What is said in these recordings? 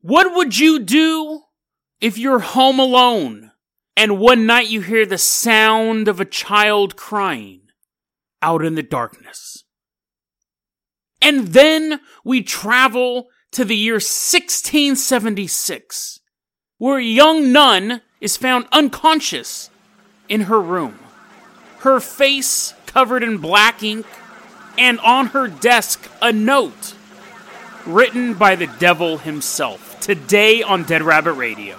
What would you do if you're home alone and one night you hear the sound of a child crying out in the darkness? And then we travel to the year 1676, where a young nun is found unconscious in her room. Her face covered in black ink, and on her desk, a note written by the devil himself. Today on Dead Rabbit Radio.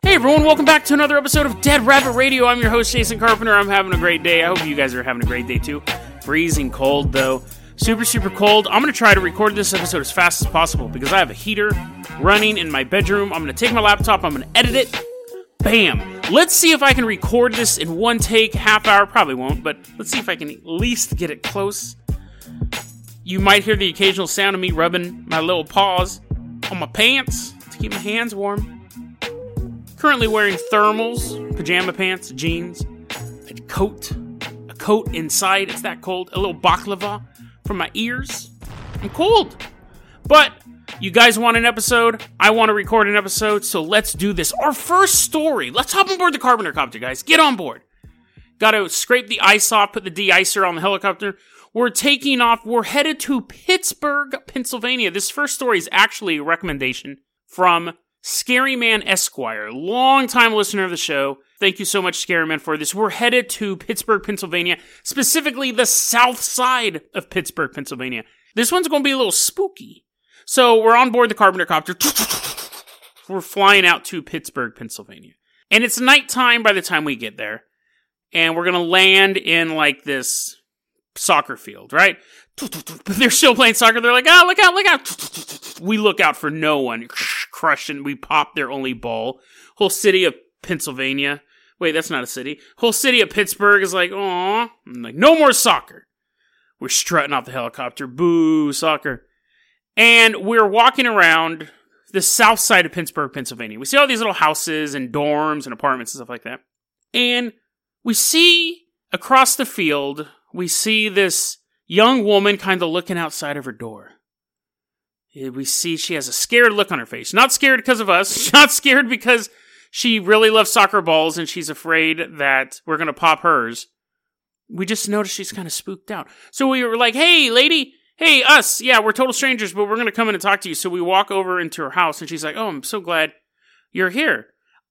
Hey everyone, welcome back to another episode of Dead Rabbit Radio. I'm your host, Jason Carpenter. I'm having a great day. I hope you guys are having a great day too. Freezing cold though. Super, super cold. I'm going to try to record this episode as fast as possible because I have a heater running in my bedroom. I'm going to take my laptop, I'm going to edit it. Bam! Let's see if I can record this in one take, half hour. Probably won't, but let's see if I can at least get it close. You might hear the occasional sound of me rubbing my little paws on my pants to keep my hands warm. Currently wearing thermals, pajama pants, jeans, a coat, a coat inside. It's that cold. A little baklava from my ears. I'm cold. But you guys want an episode? I want to record an episode, so let's do this. Our first story. Let's hop on board the Carpenter Copter, guys. Get on board. Got to scrape the ice off, put the de-icer on the helicopter. We're taking off. We're headed to Pittsburgh, Pennsylvania. This first story is actually a recommendation from Scary Man Esquire, longtime listener of the show. Thank you so much, Scary Man, for this. We're headed to Pittsburgh, Pennsylvania, specifically the south side of Pittsburgh, Pennsylvania. This one's going to be a little spooky. So we're on board the Carpenter Copter. We're flying out to Pittsburgh, Pennsylvania. And it's nighttime by the time we get there. And we're going to land in like this soccer field, right? They're still playing soccer. They're like, oh, look out, look out. We look out for no one. Crushing. We pop their only ball. Whole city of Pennsylvania. Wait, that's not a city. Whole city of Pittsburgh is like, oh, like, no more soccer. We're strutting off the helicopter. Boo, soccer. And we're walking around the south side of Pittsburgh, Pennsylvania. We see all these little houses and dorms and apartments and stuff like that. And we see across the field, we see this young woman kind of looking outside of her door. We see she has a scared look on her face. Not scared because of us, not scared because she really loves soccer balls and she's afraid that we're going to pop hers. We just notice she's kind of spooked out. So we were like, hey, lady, hey, us, yeah, we're total strangers, but we're going to come in and talk to you. So we walk over into her house and she's like, oh, I'm so glad you're here.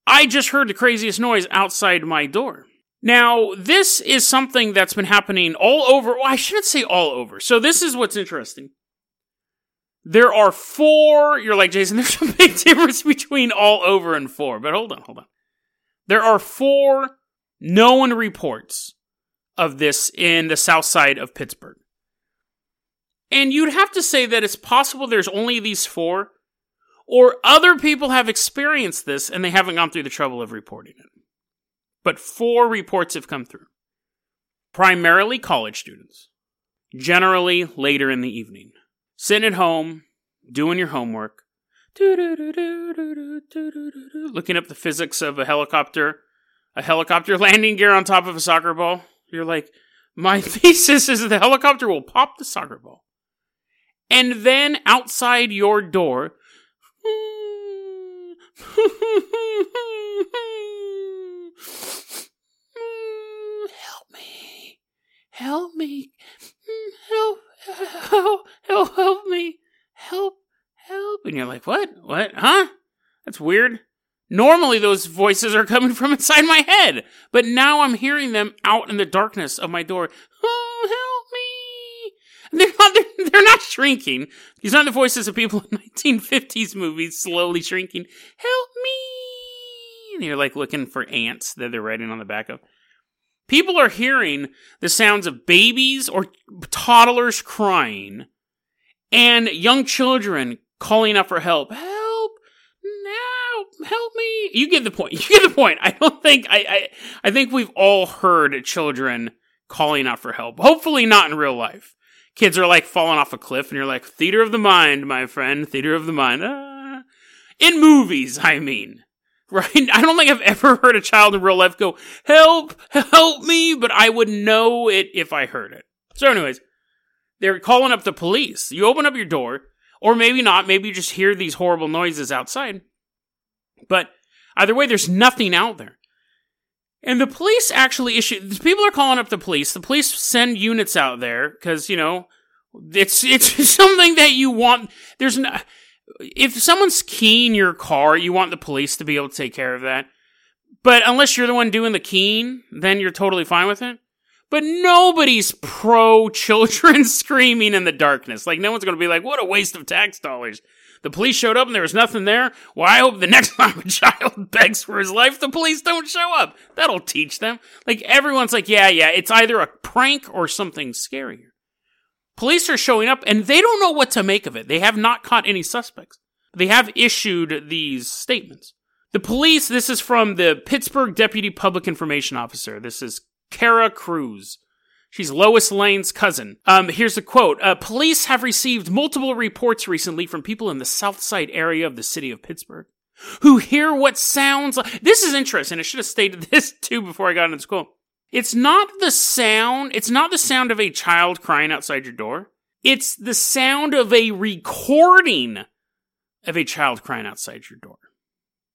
I just heard the craziest noise outside my door. Now, this is something that's been happening all over. Well, I shouldn't say all over. So, this is what's interesting. There are four. You're like, Jason, there's a big difference between all over and four. But hold on, hold on. There are four known reports of this in the south side of Pittsburgh. And you'd have to say that it's possible there's only these four, or other people have experienced this and they haven't gone through the trouble of reporting it but four reports have come through. Primarily college students, generally later in the evening, sitting at home, doing your homework, looking up the physics of a helicopter, a helicopter landing gear on top of a soccer ball. You're like, my thesis is the helicopter will pop the soccer ball. And then outside your door, help me, help, me, help, help, help, help me, help, help. And you're like, what? What? Huh? That's weird. Normally those voices are coming from inside my head, but now I'm hearing them out in the darkness of my door. Oh, help me. They're not, they're, not shrinking. These aren't the voices of people in 1950s movies slowly shrinking. Help me. And you're like looking for ants that they're writing on the back of. People are hearing the sounds of babies or toddlers crying and young children calling out for help. Help! Now, Help me! You get the point. You get the point. I don't think I, I I think we've all heard children calling out for help. Hopefully not in real life. Kids are like falling off a cliff and you're like, theater of the mind, my friend, theater of the mind. Ah. In movies, I mean. right? I don't think I've ever heard a child in real life go, help, help me, but I would know it if I heard it. So, anyways, they're calling up the police. You open up your door, or maybe not, maybe you just hear these horrible noises outside. But either way, there's nothing out there. And the police actually issue, people are calling up the police. The police send units out there because, you know, it's, it's something that you want. There's no, if someone's keying your car, you want the police to be able to take care of that. But unless you're the one doing the keying, then you're totally fine with it. But nobody's pro children screaming in the darkness. Like, no one's going to be like, what a waste of tax dollars. The police showed up and there was nothing there. Well, I hope the next time a child begs for his life, the police don't show up. That'll teach them. Like, everyone's like, yeah, yeah, it's either a prank or something scarier. Police are showing up and they don't know what to make of it. They have not caught any suspects. They have issued these statements. The police, this is from the Pittsburgh Deputy Public Information Officer. This is Kara Cruz. She's Lois Lane's cousin. Um, here's a quote. Uh, police have received multiple reports recently from people in the south side area of the city of Pittsburgh who hear what sounds like. This is interesting. I should have stated this too before I got into school. It's not the sound, it's not the sound of a child crying outside your door. It's the sound of a recording of a child crying outside your door.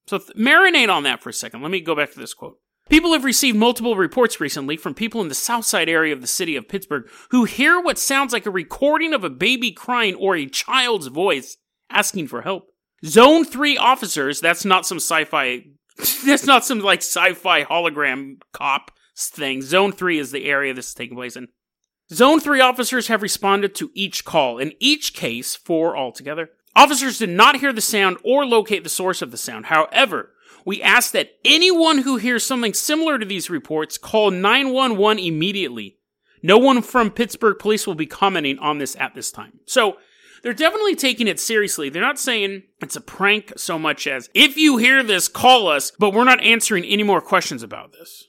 So th- marinate on that for a second. Let me go back to this quote. People have received multiple reports recently from people in the south side area of the city of Pittsburgh who hear what sounds like a recording of a baby crying or a child's voice asking for help. Zone 3 officers, that's not some sci-fi that's not some like sci-fi hologram cop thing. Zone 3 is the area this is taking place in. Zone 3 officers have responded to each call. In each case, four altogether, officers did not hear the sound or locate the source of the sound. However, we ask that anyone who hears something similar to these reports call 911 immediately. No one from Pittsburgh police will be commenting on this at this time. So, they're definitely taking it seriously. They're not saying it's a prank so much as, if you hear this, call us, but we're not answering any more questions about this.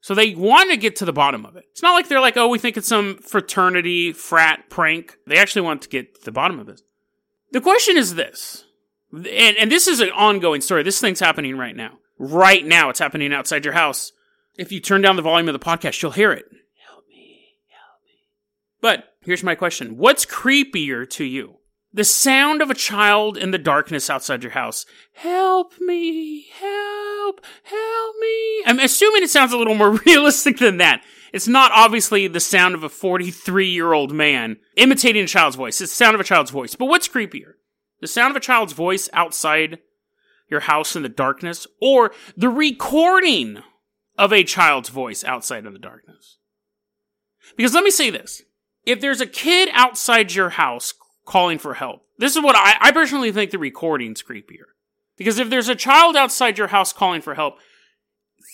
So they want to get to the bottom of it. It's not like they're like, oh, we think it's some fraternity frat prank. They actually want to get to the bottom of this. The question is this, and, and this is an ongoing story. This thing's happening right now. Right now, it's happening outside your house. If you turn down the volume of the podcast, you'll hear it. Help me, help me. But here's my question What's creepier to you? The sound of a child in the darkness outside your house. Help me, help, help me. I'm assuming it sounds a little more realistic than that. It's not obviously the sound of a 43 year old man imitating a child's voice. It's the sound of a child's voice. But what's creepier? The sound of a child's voice outside your house in the darkness or the recording of a child's voice outside in the darkness? Because let me say this. If there's a kid outside your house calling for help. This is what I, I personally think the recording's creepier. Because if there's a child outside your house calling for help,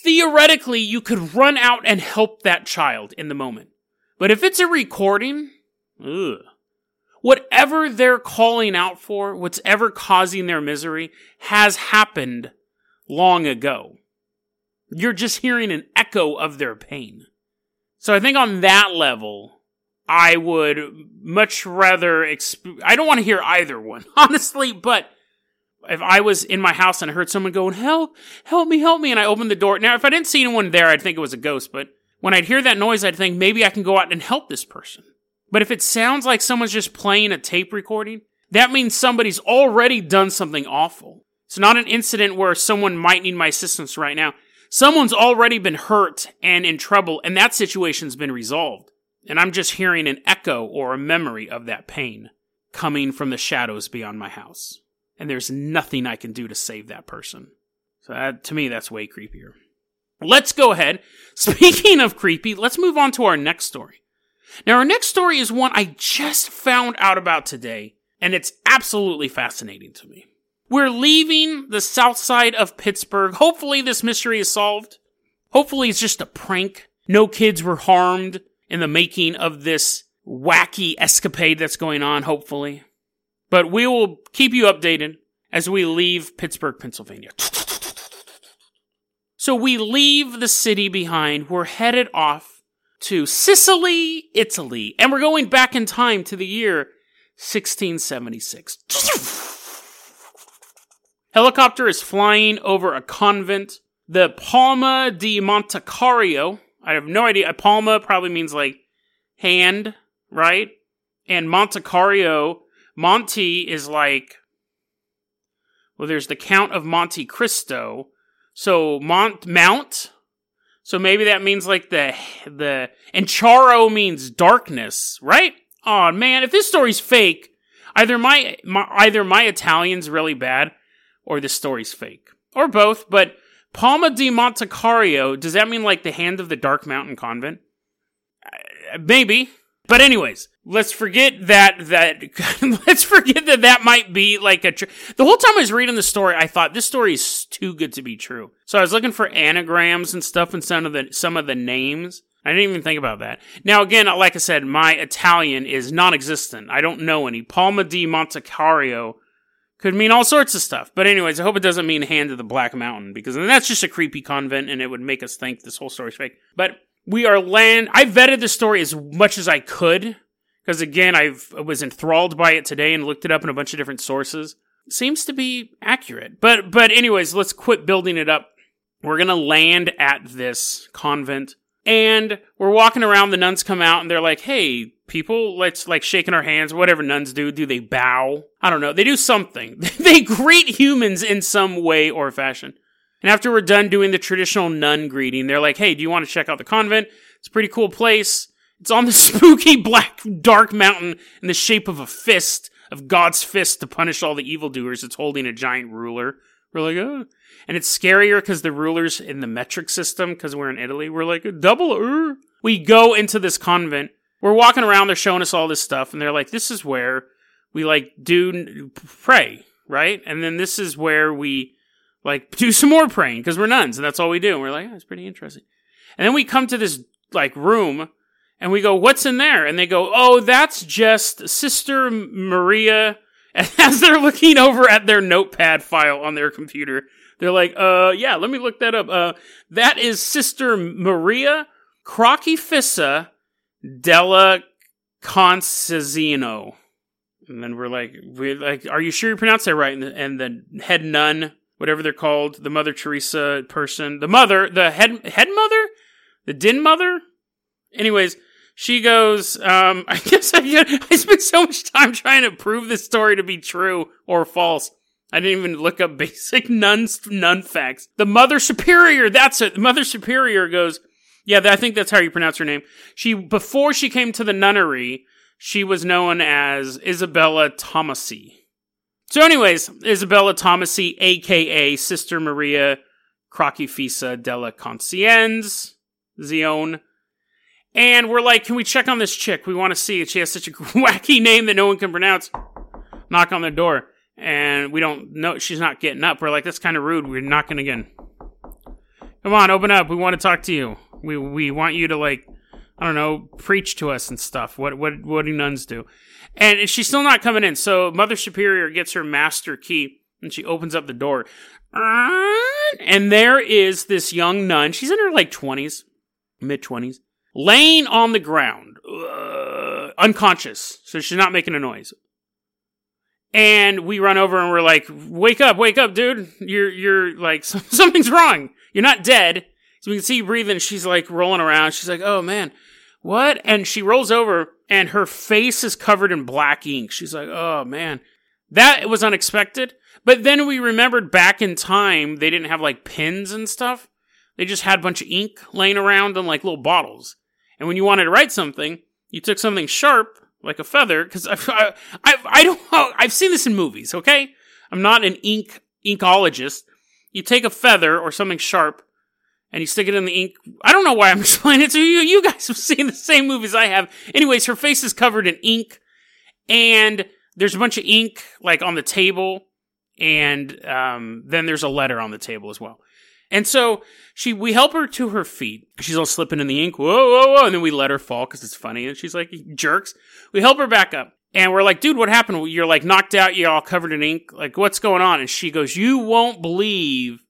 theoretically you could run out and help that child in the moment. But if it's a recording, ugh, whatever they're calling out for, whatever causing their misery, has happened long ago. You're just hearing an echo of their pain. So I think on that level, I would much rather. Exp- I don't want to hear either one, honestly, but if I was in my house and I heard someone going, help, help me, help me, and I opened the door. Now, if I didn't see anyone there, I'd think it was a ghost, but when I'd hear that noise, I'd think maybe I can go out and help this person. But if it sounds like someone's just playing a tape recording, that means somebody's already done something awful. It's not an incident where someone might need my assistance right now. Someone's already been hurt and in trouble, and that situation's been resolved and I'm just hearing an echo or a memory of that pain coming from the shadows beyond my house. And there's nothing I can do to save that person. So that, to me, that's way creepier. Let's go ahead. Speaking of creepy, let's move on to our next story. Now, our next story is one I just found out about today, and it's absolutely fascinating to me. We're leaving the south side of Pittsburgh. Hopefully, this mystery is solved. Hopefully, it's just a prank. No kids were harmed in the making of this wacky escapade that's going on, hopefully. But we will keep you updated as we leave Pittsburgh, Pennsylvania. So we leave the city behind. We're headed off to Sicily, Italy, and we're going back in time to the year 1676. Helicopter is flying over a convent. The Palma di Montechiaro. I have no idea. Palma probably means like hand, right? And Montechiaro, Monte is like, well, there's the Count of Monte Cristo. So Mont, Mount. So maybe that means like the, the, and Charo means darkness, right? Oh man, if this story's fake, either my, my either my Italian's really bad or the story's fake. Or both, but Palma di Montechiaro, does that mean like the hand of the Dark Mountain Convent? Uh, maybe. But anyways, let's forget that that let's forget that that might be like a tr- the whole time I was reading the story I thought this story is too good to be true. So I was looking for anagrams and stuff and some of the some of the names. I didn't even think about that. Now again, like I said, my Italian is non-existent. I don't know any. Palma di Montechiaro could mean all sorts of stuff. But anyways, I hope it doesn't mean Hand of the Black Mountain because that's just a creepy convent and it would make us think this whole story's fake. But we are land. I vetted the story as much as I could because again, I've, I was enthralled by it today and looked it up in a bunch of different sources. Seems to be accurate. But but anyways, let's quit building it up. We're gonna land at this convent and we're walking around. The nuns come out and they're like, "Hey, people, let's like shaking our hands. Whatever nuns do, do they bow? I don't know. They do something. they greet humans in some way or fashion." And after we're done doing the traditional nun greeting, they're like, "Hey, do you want to check out the convent? It's a pretty cool place. It's on the spooky black dark mountain in the shape of a fist of God's fist to punish all the evildoers. It's holding a giant ruler." We're like, oh. And it's scarier because the rulers in the metric system, because we're in Italy, we're like, double. Er. We go into this convent. We're walking around. They're showing us all this stuff. And they're like, this is where we like do pray, right? And then this is where we like do some more praying because we're nuns and that's all we do. And we're like, oh, pretty interesting. And then we come to this like room and we go, what's in there? And they go, oh, that's just Sister Maria and as they're looking over at their notepad file on their computer, they're like, uh, yeah, let me look that up. Uh, that is Sister Maria Crocifissa della Concesino. And then we're like, we're like, are you sure you pronounced that right? And the, and the head nun, whatever they're called, the Mother Teresa person, the mother, the head head mother, the din mother. Anyways, she goes, um, I guess I, I spent so much time trying to prove this story to be true or false. I didn't even look up basic nun, nun facts. The Mother Superior, that's it. The Mother Superior goes, yeah, I think that's how you pronounce her name. She, before she came to the nunnery, she was known as Isabella Tomasi. So anyways, Isabella Tomasi, aka Sister Maria Crocifissa della Conscienza, Zion. and we're like, can we check on this chick? We want to see it. She has such a wacky name that no one can pronounce. Knock on the door. And we don't know. She's not getting up. We're like, that's kind of rude. We're knocking again. Come on, open up. We want to talk to you. We, we want you to like, I don't know, preach to us and stuff. What, what, what do nuns do? And she's still not coming in. So Mother Superior gets her master key and she opens up the door. And there is this young nun. She's in her like 20s, mid 20s laying on the ground, uh, unconscious, so she's not making a noise. And we run over and we're like, "Wake up, wake up, dude! You're you're like something's wrong. You're not dead." So we can see you breathing. She's like rolling around. She's like, "Oh man, what?" And she rolls over and her face is covered in black ink. She's like, "Oh man, that was unexpected." But then we remembered back in time they didn't have like pens and stuff. They just had a bunch of ink laying around in like little bottles. And when you wanted to write something, you took something sharp, like a feather, because I, I, I, I don't I've seen this in movies, okay? I'm not an ink, inkologist. You take a feather or something sharp, and you stick it in the ink. I don't know why I'm explaining it to you. You guys have seen the same movies I have. Anyways, her face is covered in ink, and there's a bunch of ink, like, on the table, and um, then there's a letter on the table as well. And so she, we help her to her feet. She's all slipping in the ink. Whoa, whoa, whoa. And then we let her fall because it's funny. And she's like, jerks. We help her back up. And we're like, dude, what happened? You're like knocked out. You're all covered in ink. Like, what's going on? And she goes, you won't believe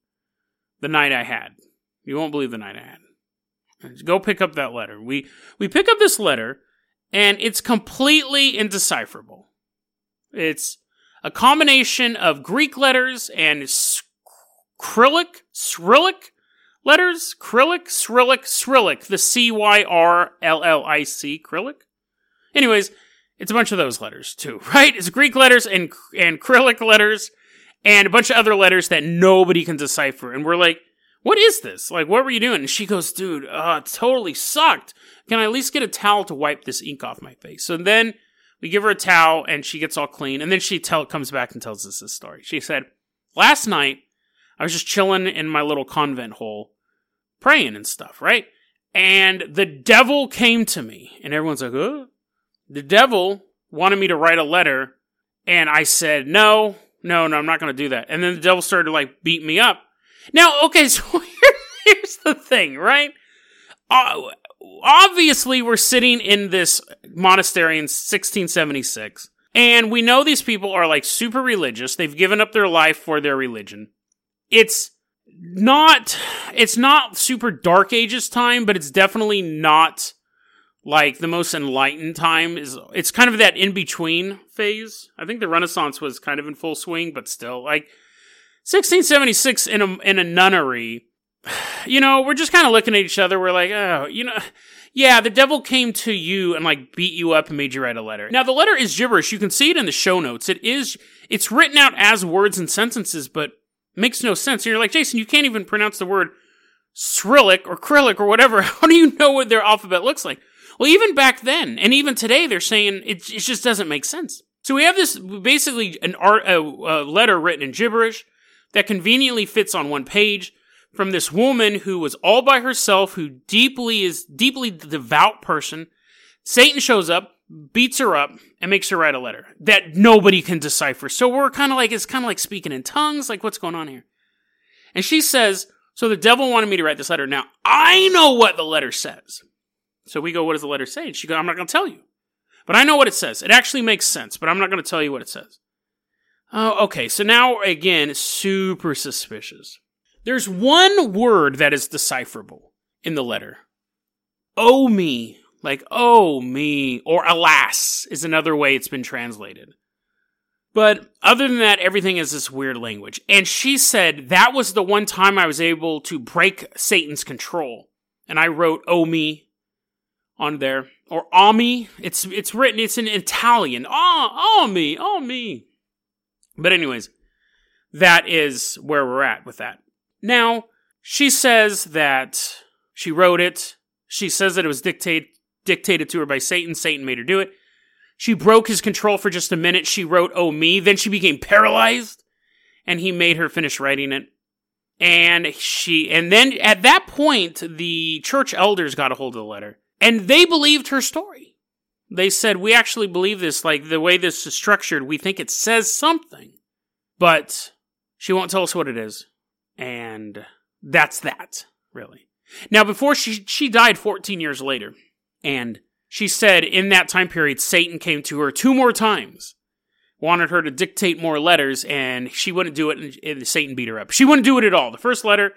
the night I had. You won't believe the night I had. Go pick up that letter. We, we pick up this letter and it's completely indecipherable. It's a combination of Greek letters and Cyrillic, Cyrillic letters, Cyrillic, Cyrillic, Cyrillic, the C Y R L L I C, Cyrillic. Anyways, it's a bunch of those letters too, right? It's Greek letters and and Cyrillic letters and a bunch of other letters that nobody can decipher. And we're like, what is this? Like, what were you doing? And she goes, dude, uh, it totally sucked. Can I at least get a towel to wipe this ink off my face? So then we give her a towel and she gets all clean. And then she tell, comes back and tells us this story. She said, last night I was just chilling in my little convent hole praying and stuff, right? And the devil came to me and everyone's like, oh, the devil wanted me to write a letter. And I said, no, no, no, I'm not going to do that. And then the devil started to like beat me up. Now, okay, so here's the thing, right? Uh, obviously, we're sitting in this monastery in 1676, and we know these people are like super religious. They've given up their life for their religion. It's not, it's not super dark ages time, but it's definitely not like the most enlightened time is it's kind of that in between phase. I think the Renaissance was kind of in full swing, but still like 1676 in a in a nunnery. You know, we're just kind of looking at each other. We're like, oh, you know, yeah, the devil came to you and like beat you up and made you write a letter. Now the letter is gibberish. You can see it in the show notes. It is it's written out as words and sentences, but makes no sense. And you're like, Jason, you can't even pronounce the word Cyrillic or Cyrillic or whatever. How do you know what their alphabet looks like? Well, even back then, and even today, they're saying it, it just doesn't make sense. So we have this basically an art, a, a letter written in gibberish that conveniently fits on one page from this woman who was all by herself, who deeply is deeply devout person. Satan shows up, beats her up, and makes her write a letter that nobody can decipher. So we're kind of like it's kind of like speaking in tongues, like what's going on here? And she says, "So the devil wanted me to write this letter. Now I know what the letter says." So we go, what does the letter say? And she goes, I'm not going to tell you. But I know what it says. It actually makes sense, but I'm not going to tell you what it says. Oh, okay. So now, again, super suspicious. There's one word that is decipherable in the letter. Oh me. Like, oh me. Or alas is another way it's been translated. But other than that, everything is this weird language. And she said that was the one time I was able to break Satan's control. And I wrote, oh me, on there or ah, Ami. It's it's written. It's in Italian. Ah, ah Ami, Ami. Ah, But anyways, that is where we're at with that. Now she says that she wrote it. She says that it was dictate, dictated to her by Satan. Satan made her do it. She broke his control for just a minute. She wrote, Oh, me. Then she became paralyzed and he made her finish writing it. And she, and then at that point, the church elders got a hold of the letter and they believed her story. They said, We actually believe this, like the way this is structured, we think it says something. But she won't tell us what it is. And that's that, really. Now, before she, she died 14 years later, and she said in that time period, Satan came to her two more times, wanted her to dictate more letters, and she wouldn't do it, and, and Satan beat her up. She wouldn't do it at all. The first letter,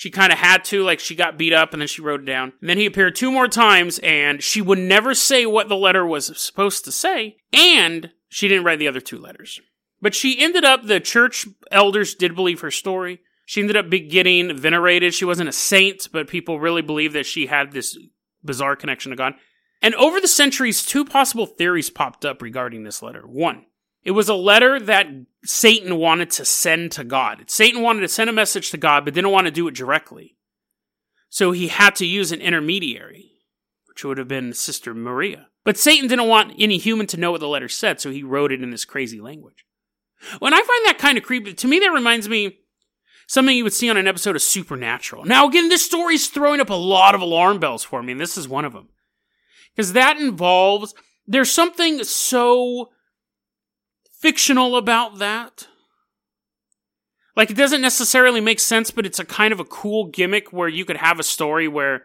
she kind of had to, like she got beat up and then she wrote it down. And then he appeared two more times and she would never say what the letter was supposed to say. And she didn't write the other two letters. But she ended up, the church elders did believe her story. She ended up getting venerated. She wasn't a saint, but people really believed that she had this bizarre connection to God. And over the centuries, two possible theories popped up regarding this letter. One, it was a letter that Satan wanted to send to God. Satan wanted to send a message to God, but didn't want to do it directly. So he had to use an intermediary, which would have been Sister Maria. But Satan didn't want any human to know what the letter said, so he wrote it in this crazy language. When I find that kind of creepy, to me that reminds me something you would see on an episode of Supernatural. Now, again, this story's throwing up a lot of alarm bells for me, and this is one of them. Because that involves, there's something so fictional about that. Like, it doesn't necessarily make sense, but it's a kind of a cool gimmick where you could have a story where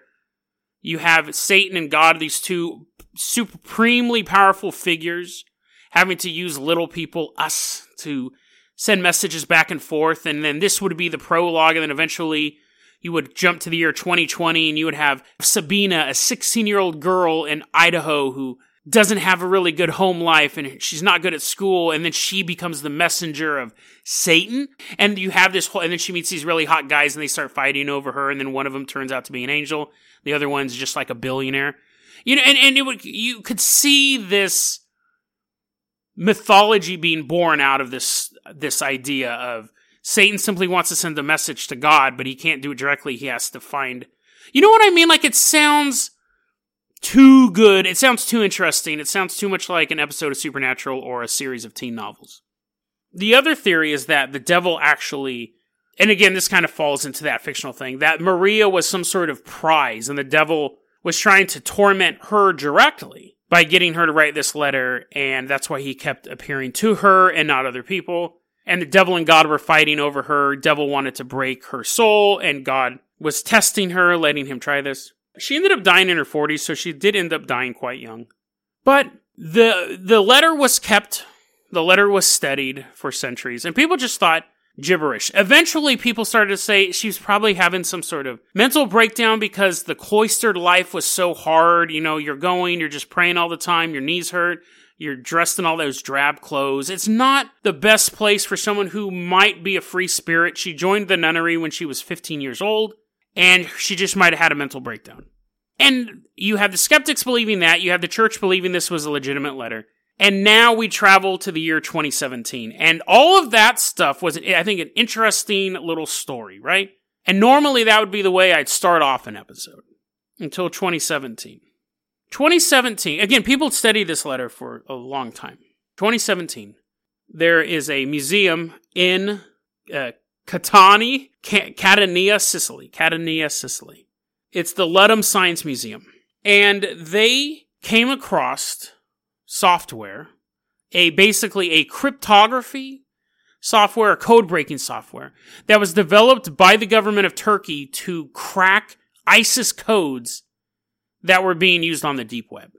you have Satan and God, these two supremely powerful figures, having to use little people, us, to send messages back and forth. And then this would be the prologue, and then eventually you would jump to the year 2020 and you would have Sabina, a 16 year old girl in Idaho who doesn't have a really good home life and she's not good at school and then she becomes the messenger of Satan. And you have this whole and then she meets these really hot guys and they start fighting over her and then one of them turns out to be an angel. The other one's just like a billionaire. You know and, and it would you could see this mythology being born out of this this idea of Satan simply wants to send a message to God but he can't do it directly. He has to find you know what I mean? Like it sounds too good. It sounds too interesting. It sounds too much like an episode of Supernatural or a series of teen novels. The other theory is that the devil actually, and again, this kind of falls into that fictional thing, that Maria was some sort of prize and the devil was trying to torment her directly by getting her to write this letter, and that's why he kept appearing to her and not other people. And the devil and God were fighting over her. Devil wanted to break her soul, and God was testing her, letting him try this. She ended up dying in her 40s, so she did end up dying quite young. But the the letter was kept, the letter was studied for centuries, and people just thought gibberish. Eventually, people started to say she was probably having some sort of mental breakdown because the cloistered life was so hard. You know, you're going, you're just praying all the time, your knees hurt, you're dressed in all those drab clothes. It's not the best place for someone who might be a free spirit. She joined the nunnery when she was 15 years old and she just might have had a mental breakdown. And you have the skeptics believing that, you have the church believing this was a legitimate letter. And now we travel to the year 2017. And all of that stuff was, I think, an interesting little story, right? And normally that would be the way I'd start off an episode until 2017. 2017, again, people study this letter for a long time. 2017, there is a museum in uh, Catani, Catania, Sicily. Catania, Sicily. It's the Ludum Science Museum. And they came across software, a basically a cryptography software, a code breaking software that was developed by the government of Turkey to crack ISIS codes that were being used on the deep web.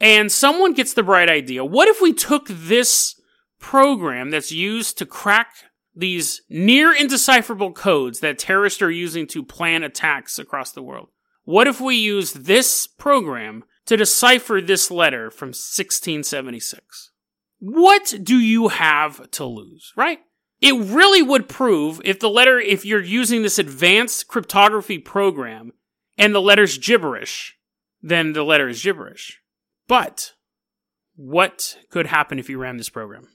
And someone gets the bright idea. What if we took this program that's used to crack these near indecipherable codes that terrorists are using to plan attacks across the world. What if we use this program to decipher this letter from 1676? What do you have to lose, right? It really would prove if the letter, if you're using this advanced cryptography program and the letter's gibberish, then the letter is gibberish. But what could happen if you ran this program?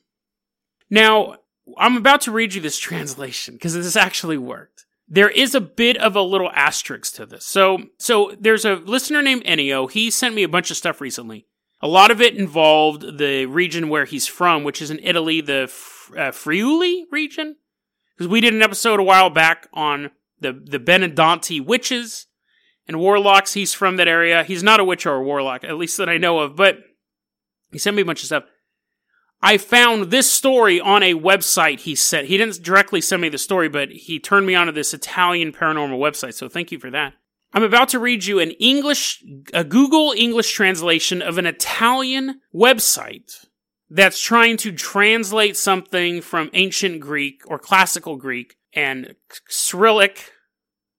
Now, I'm about to read you this translation because this actually worked. There is a bit of a little asterisk to this. So, so there's a listener named Ennio. He sent me a bunch of stuff recently. A lot of it involved the region where he's from, which is in Italy, the uh, Friuli region. Because we did an episode a while back on the the Benandanti witches and warlocks. He's from that area. He's not a witch or a warlock, at least that I know of. But he sent me a bunch of stuff. I found this story on a website he said. He didn't directly send me the story, but he turned me onto this Italian paranormal website. So thank you for that. I'm about to read you an English, a Google English translation of an Italian website that's trying to translate something from ancient Greek or classical Greek and Cyrillic.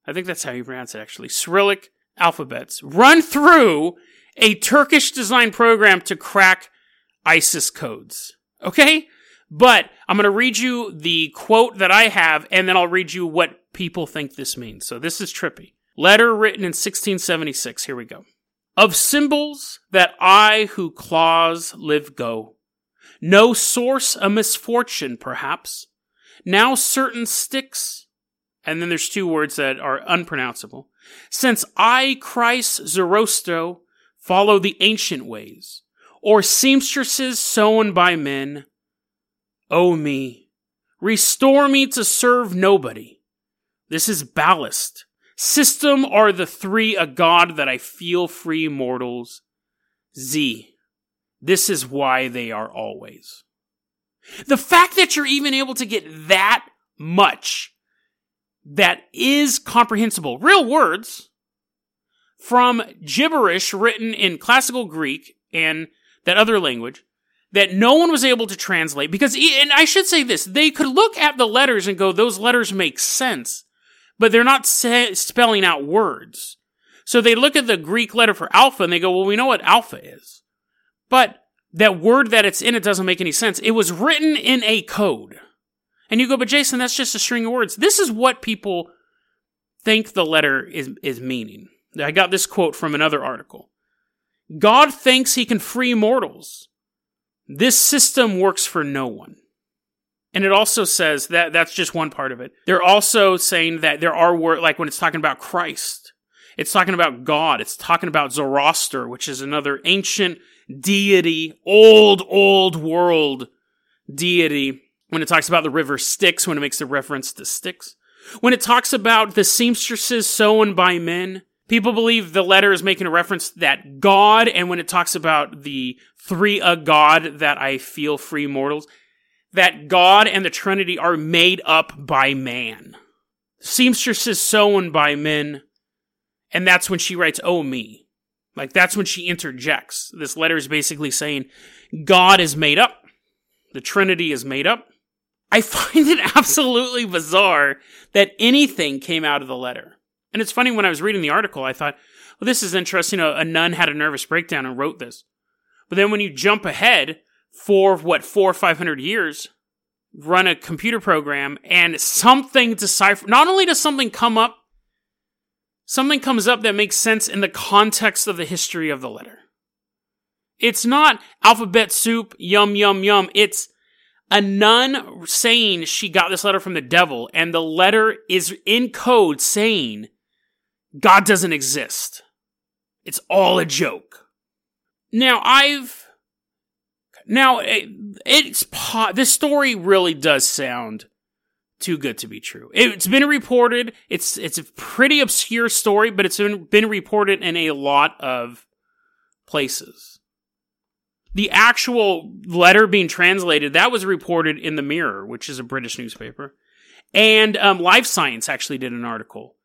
I think that's how you pronounce it actually. Cyrillic alphabets run through a Turkish design program to crack ISIS codes. Okay? But I'm going to read you the quote that I have, and then I'll read you what people think this means. So this is trippy. Letter written in 1676. Here we go. Of symbols that I who claws live go. No source a misfortune, perhaps. Now certain Styx, and then there's two words that are unpronounceable. Since I, Christ Zoroastro, follow the ancient ways or seamstresses sewn by men. O oh me, restore me to serve nobody. This is ballast. System are the three a god that I feel free mortals. Z. This is why they are always. The fact that you're even able to get that much that is comprehensible, real words, from gibberish written in classical Greek and that other language that no one was able to translate because and I should say this they could look at the letters and go those letters make sense but they're not sa- spelling out words so they look at the Greek letter for alpha and they go well we know what alpha is But that word that it's in it doesn't make any sense. It was written in a code. And you go, but Jason, that's just a string of words. This is what people think the letter is, is meaning. I got this quote from another article. God thinks he can free mortals. This system works for no one. And it also says that that's just one part of it. They're also saying that there are like when it's talking about Christ, it's talking about God, it's talking about Zoroaster, which is another ancient deity, old, old world deity. When it talks about the river Styx, when it makes a reference to Styx. When it talks about the seamstresses sewn by men, people believe the letter is making a reference that God, and when it talks about the three a God that I feel free mortals, that God and the Trinity are made up by man. Seamstresses sewn by men, and that's when she writes, Oh, me. Like, that's when she interjects. This letter is basically saying, God is made up, the Trinity is made up. I find it absolutely bizarre that anything came out of the letter. And it's funny when I was reading the article, I thought, well, this is interesting. A, a nun had a nervous breakdown and wrote this. But then when you jump ahead for what, four or five hundred years, run a computer program and something decipher, not only does something come up, something comes up that makes sense in the context of the history of the letter. It's not alphabet soup, yum, yum, yum. It's a nun saying she got this letter from the devil, and the letter is in code saying God doesn't exist. It's all a joke. Now, I've. Now, it, it's. This story really does sound too good to be true. It's been reported. It's it's a pretty obscure story, but it's been, reported in a lot of places the actual letter being translated that was reported in the Mirror, which is a British newspaper, and um, Live Science actually did an article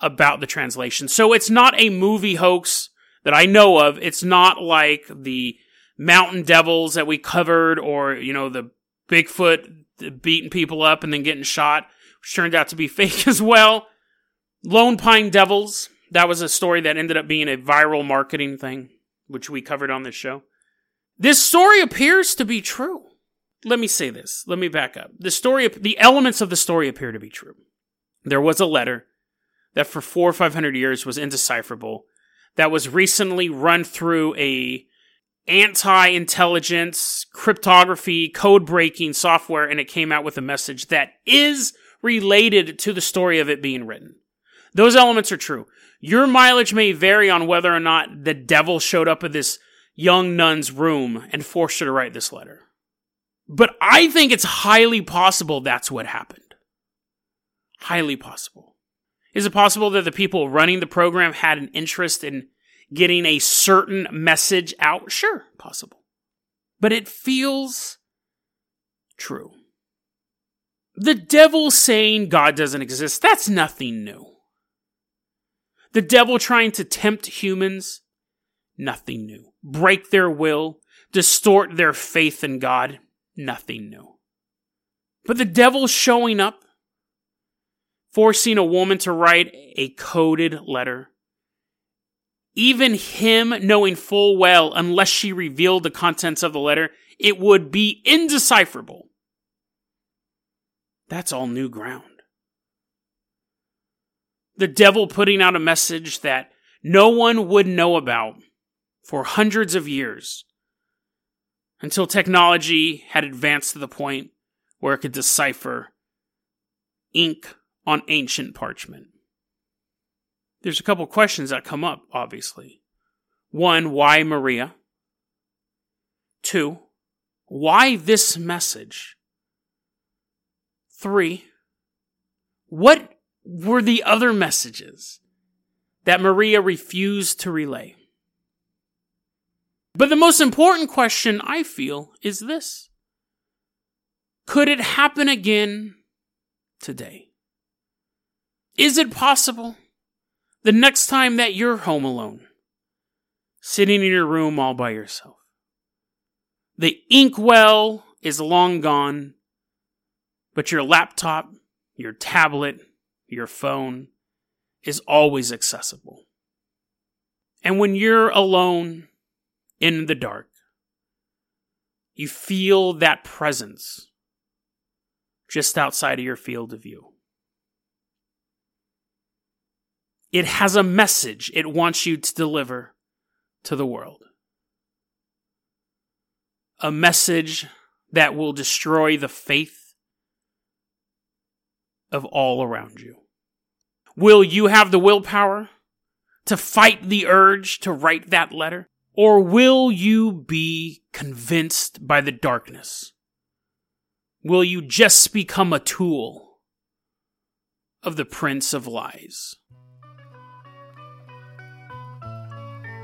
about the translation. So it's not a movie hoax that I know of. It's not like the Mountain Devils that we covered, or you know the Bigfoot beating people up and then getting shot, which turned out to be fake as well. Lone Pine Devils. That was a story that ended up being a viral marketing thing, which we covered on this show. This story appears to be true. Let me say this. Let me back up. The story, the elements of the story appear to be true. There was a letter that for four or five hundred years was indecipherable that was recently run through a anti-intelligence cryptography code breaking software and it came out with a message that is related to the story of it being written. Those elements are true. Your mileage may vary on whether or not the devil showed up at this young nun's room and forced her to write this letter. But I think it's highly possible that's what happened. Highly possible. Is it possible that the people running the program had an interest in getting a certain message out? Sure, possible. But it feels true. The devil saying God doesn't exist, that's nothing new. The devil trying to tempt humans, nothing new break their will, distort their faith in God. Nothing new. But the devil showing up, forcing a woman to write a coded letter, even him knowing full well, unless she revealed the contents of the letter, it would be indecipherable. That's all new ground. The devil putting out a message that no one would know about for hundreds of years until technology had advanced to the point where it could decipher ink on ancient parchment. There's a couple questions that come up, obviously. One, why Maria? Two, why this message? Three, what were the other messages that Maria refused to relay? But the most important question I feel is this Could it happen again today? Is it possible the next time that you're home alone, sitting in your room all by yourself? The inkwell is long gone, but your laptop, your tablet, your phone is always accessible. And when you're alone, in the dark, You feel that presence just outside of your field of view. It has a message it wants you to deliver to the world. A message that will destroy the faith of all around you. Will you have the willpower to fight the urge to write that letter? Or will you be convinced by the darkness? Will you just become a tool of the Prince of Lies?